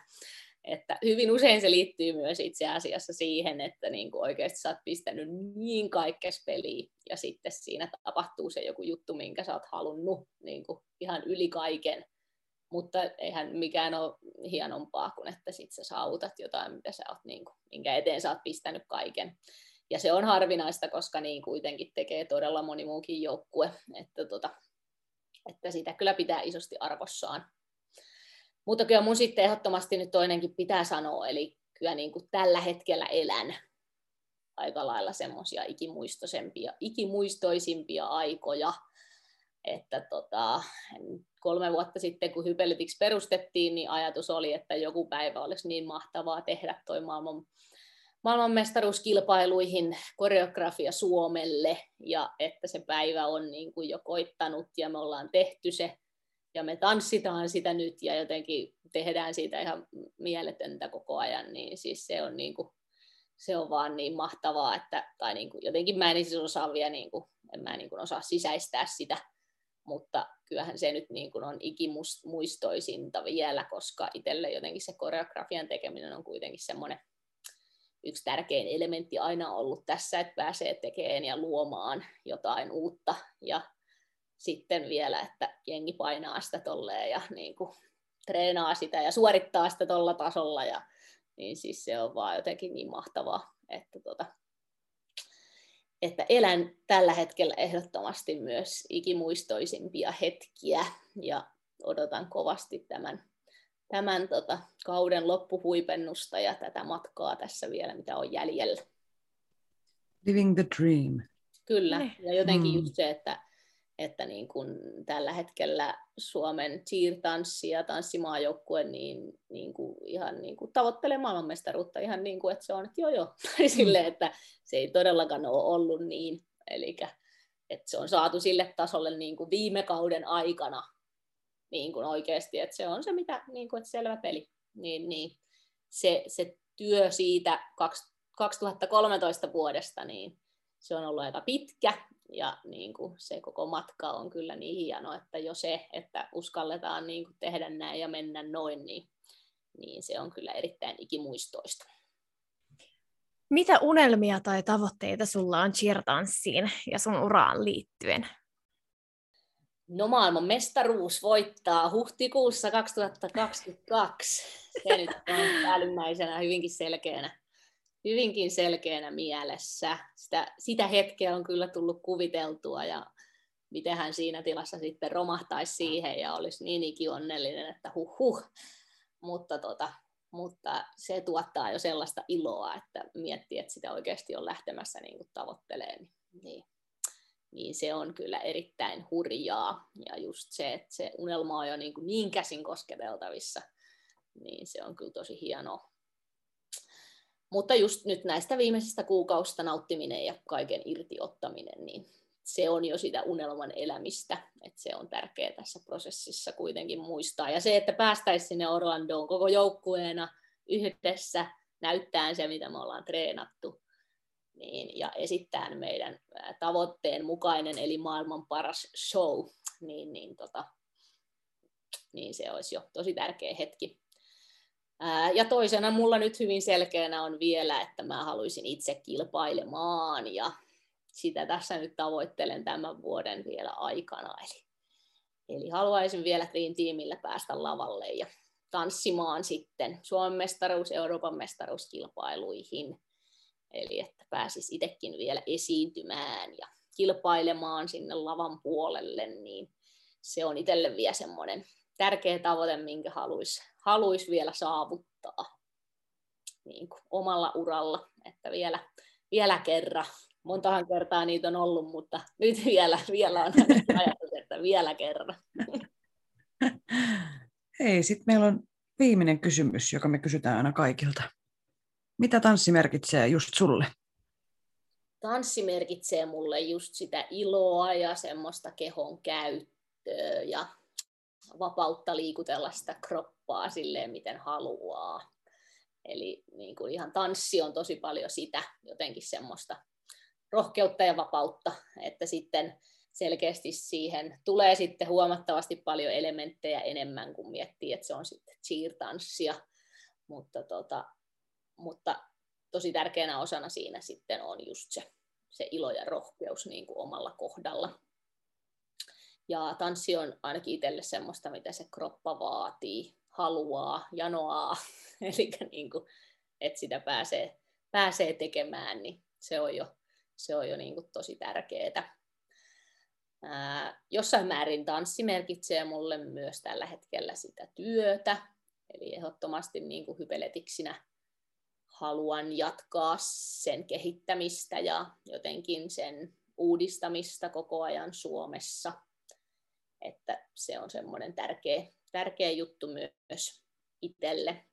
että hyvin usein se liittyy myös itse asiassa siihen, että niin kuin oikeasti sä oot pistänyt niin kaikkes peliin ja sitten siinä tapahtuu se joku juttu, minkä sä oot halunnut niin kuin ihan yli kaiken, mutta eihän mikään ole hienompaa kuin, että sit sä saavutat jotain, mitä sä oot, niin kuin, minkä eteen sä oot pistänyt kaiken. Ja se on harvinaista, koska niin kuitenkin tekee todella moni muukin joukkue, että, tota, että sitä kyllä pitää isosti arvossaan. Mutta kyllä mun sitten ehdottomasti nyt toinenkin pitää sanoa, eli kyllä niin kuin tällä hetkellä elän aika lailla semmoisia ikimuistoisempia, ikimuistoisimpia aikoja, että tota, kolme vuotta sitten, kun Hypelytiksi perustettiin, niin ajatus oli, että joku päivä olisi niin mahtavaa tehdä toi maailman, maailmanmestaruuskilpailuihin koreografia Suomelle, ja että se päivä on niin kuin jo koittanut, ja me ollaan tehty se, ja me tanssitaan sitä nyt, ja jotenkin tehdään siitä ihan mieletöntä koko ajan, niin siis se on, niin kuin, se on vaan niin mahtavaa, että, tai niin kuin, jotenkin mä en siis osaa vielä, niin kuin, en mä niin kuin osaa sisäistää sitä, mutta kyllähän se nyt niin kuin on ikimuistoisinta vielä, koska itselle jotenkin se koreografian tekeminen on kuitenkin semmoinen yksi tärkein elementti aina ollut tässä, että pääsee tekemään ja luomaan jotain uutta. Ja sitten vielä, että jengi painaa sitä tolleen ja niin kuin treenaa sitä ja suorittaa sitä tuolla tasolla ja niin siis se on vaan jotenkin niin mahtavaa, että tota, että elän tällä hetkellä ehdottomasti myös ikimuistoisimpia hetkiä ja odotan kovasti tämän, tämän tota, kauden loppuhuipennusta ja tätä matkaa tässä vielä, mitä on jäljellä. Living the dream. Kyllä, niin. ja jotenkin mm. just se, että että niin kun tällä hetkellä Suomen cheer-tanssi ja tanssimaajoukkue niin, niin kuin ihan niin kuin tavoittelee maailmanmestaruutta ihan niin kuin, että se on, että joo joo, tai silleen, että se ei todellakaan ole ollut niin, eli että se on saatu sille tasolle niin kuin viime kauden aikana niin kuin oikeasti, että se on se, mitä, niin kuin, että selvä peli, niin, niin se, se työ siitä 2013 vuodesta, niin se on ollut aika pitkä ja niin kuin se koko matka on kyllä niin hieno, että jo se, että uskalletaan niin kuin tehdä näin ja mennä noin, niin, niin se on kyllä erittäin ikimuistoista. Mitä unelmia tai tavoitteita sulla on cheer-tanssiin ja sun uraan liittyen? No maailman mestaruus voittaa huhtikuussa 2022. Se nyt on päällimmäisenä hyvinkin selkeänä hyvinkin selkeänä mielessä. Sitä, sitä hetkeä on kyllä tullut kuviteltua ja miten hän siinä tilassa sitten romahtaisi siihen ja olisi niin ikionnellinen, että huh huh. Mutta, tota, mutta se tuottaa jo sellaista iloa, että miettii, että sitä oikeasti on lähtemässä niin kuin tavoittelee. Niin, niin se on kyllä erittäin hurjaa. Ja just se, että se unelma on jo niin, kuin niin käsin kosketeltavissa, niin se on kyllä tosi hienoa mutta just nyt näistä viimeisistä kuukausista nauttiminen ja kaiken irtiottaminen, niin se on jo sitä unelman elämistä, että se on tärkeää tässä prosessissa kuitenkin muistaa. Ja se, että päästäisiin sinne Orlandoon koko joukkueena yhdessä näyttää se, mitä me ollaan treenattu, niin, ja esittää meidän tavoitteen mukainen, eli maailman paras show, niin, niin, tota, niin se olisi jo tosi tärkeä hetki. Ja toisena mulla nyt hyvin selkeänä on vielä, että mä haluaisin itse kilpailemaan ja sitä tässä nyt tavoittelen tämän vuoden vielä aikana. Eli, eli haluaisin vielä Green Teamillä päästä lavalle ja tanssimaan sitten Suomen mestaruus, Euroopan mestaruuskilpailuihin. Eli että pääsis itsekin vielä esiintymään ja kilpailemaan sinne lavan puolelle, niin se on itselle vielä semmoinen tärkeä tavoite, minkä haluaisi haluais vielä saavuttaa niin kuin omalla uralla, että vielä, vielä kerran. Montahan kertaa niitä on ollut, mutta nyt vielä, vielä on ajatus, että vielä kerran. Hei, sitten meillä on viimeinen kysymys, joka me kysytään aina kaikilta. Mitä tanssi merkitsee just sulle? Tanssi merkitsee mulle just sitä iloa ja semmoista kehon käyttöä ja vapautta liikutella sitä kroppaa silleen, miten haluaa. Eli niin kuin ihan tanssi on tosi paljon sitä, jotenkin semmoista rohkeutta ja vapautta, että sitten selkeästi siihen tulee sitten huomattavasti paljon elementtejä enemmän, kuin miettii, että se on sitten cheer-tanssia, mutta, tota, mutta tosi tärkeänä osana siinä sitten on just se, se ilo ja rohkeus niin kuin omalla kohdalla. Ja tanssi on ainakin itselle semmoista, mitä se kroppa vaatii, haluaa, janoaa, eli niin kuin, että sitä pääsee, pääsee tekemään, niin se on jo, se on jo niin kuin tosi tärkeää. Ää, jossain määrin tanssi merkitsee mulle myös tällä hetkellä sitä työtä, eli ehdottomasti niin kuin hypeletiksinä haluan jatkaa sen kehittämistä ja jotenkin sen uudistamista koko ajan Suomessa – että se on semmoinen tärkeä, tärkeä juttu myös itselle.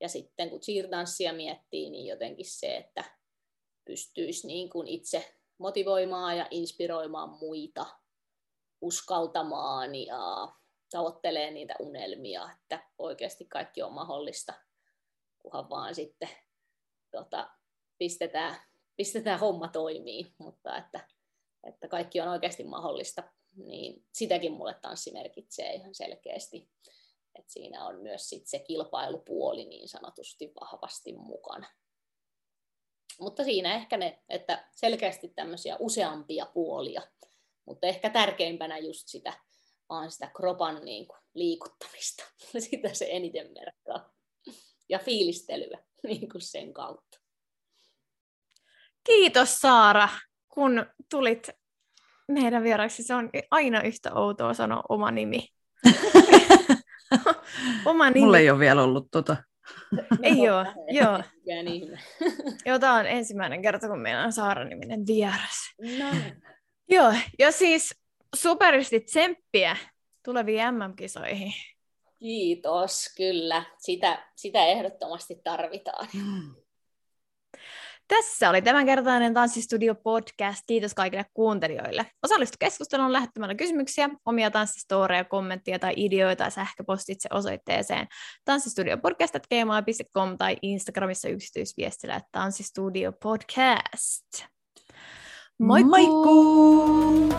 Ja sitten kun cheerdanssia miettii, niin jotenkin se, että pystyisi niin kuin itse motivoimaan ja inspiroimaan muita, uskaltamaan ja tavoittelee niitä unelmia, että oikeasti kaikki on mahdollista, kunhan vaan sitten tota, pistetään, pistetään homma toimii, mutta että, että kaikki on oikeasti mahdollista niin sitäkin mulle tanssi merkitsee ihan selkeästi. Et siinä on myös sit se kilpailupuoli niin sanotusti vahvasti mukana. Mutta siinä ehkä ne, että selkeästi tämmöisiä useampia puolia, mutta ehkä tärkeimpänä just sitä, vaan sitä kropan niin kuin, liikuttamista. Sitä se eniten merkkaa. Ja fiilistelyä niin kuin sen kautta. Kiitos Saara, kun tulit meidän vieraksi. Se on aina yhtä outoa sanoa oma nimi. oma nimi. Mulla ei ole vielä ollut tota. ei ole, joo. joo, tämä on ensimmäinen kerta, kun meillä on Saara-niminen vieras. No. joo, ja siis superisti tsemppiä tuleviin MM-kisoihin. Kiitos, kyllä. Sitä, sitä ehdottomasti tarvitaan. Mm. Tässä oli tämänkertainen Tanssistudio podcast. Kiitos kaikille kuuntelijoille. Osallistu keskusteluun lähettämällä kysymyksiä, omia tanssistoreja, kommentteja tai ideoita sähköpostitse osoitteeseen tanssistudiopodcast.gmail.com tai Instagramissa yksityisviestillä tanssistudio podcast. Moikku! Moikku!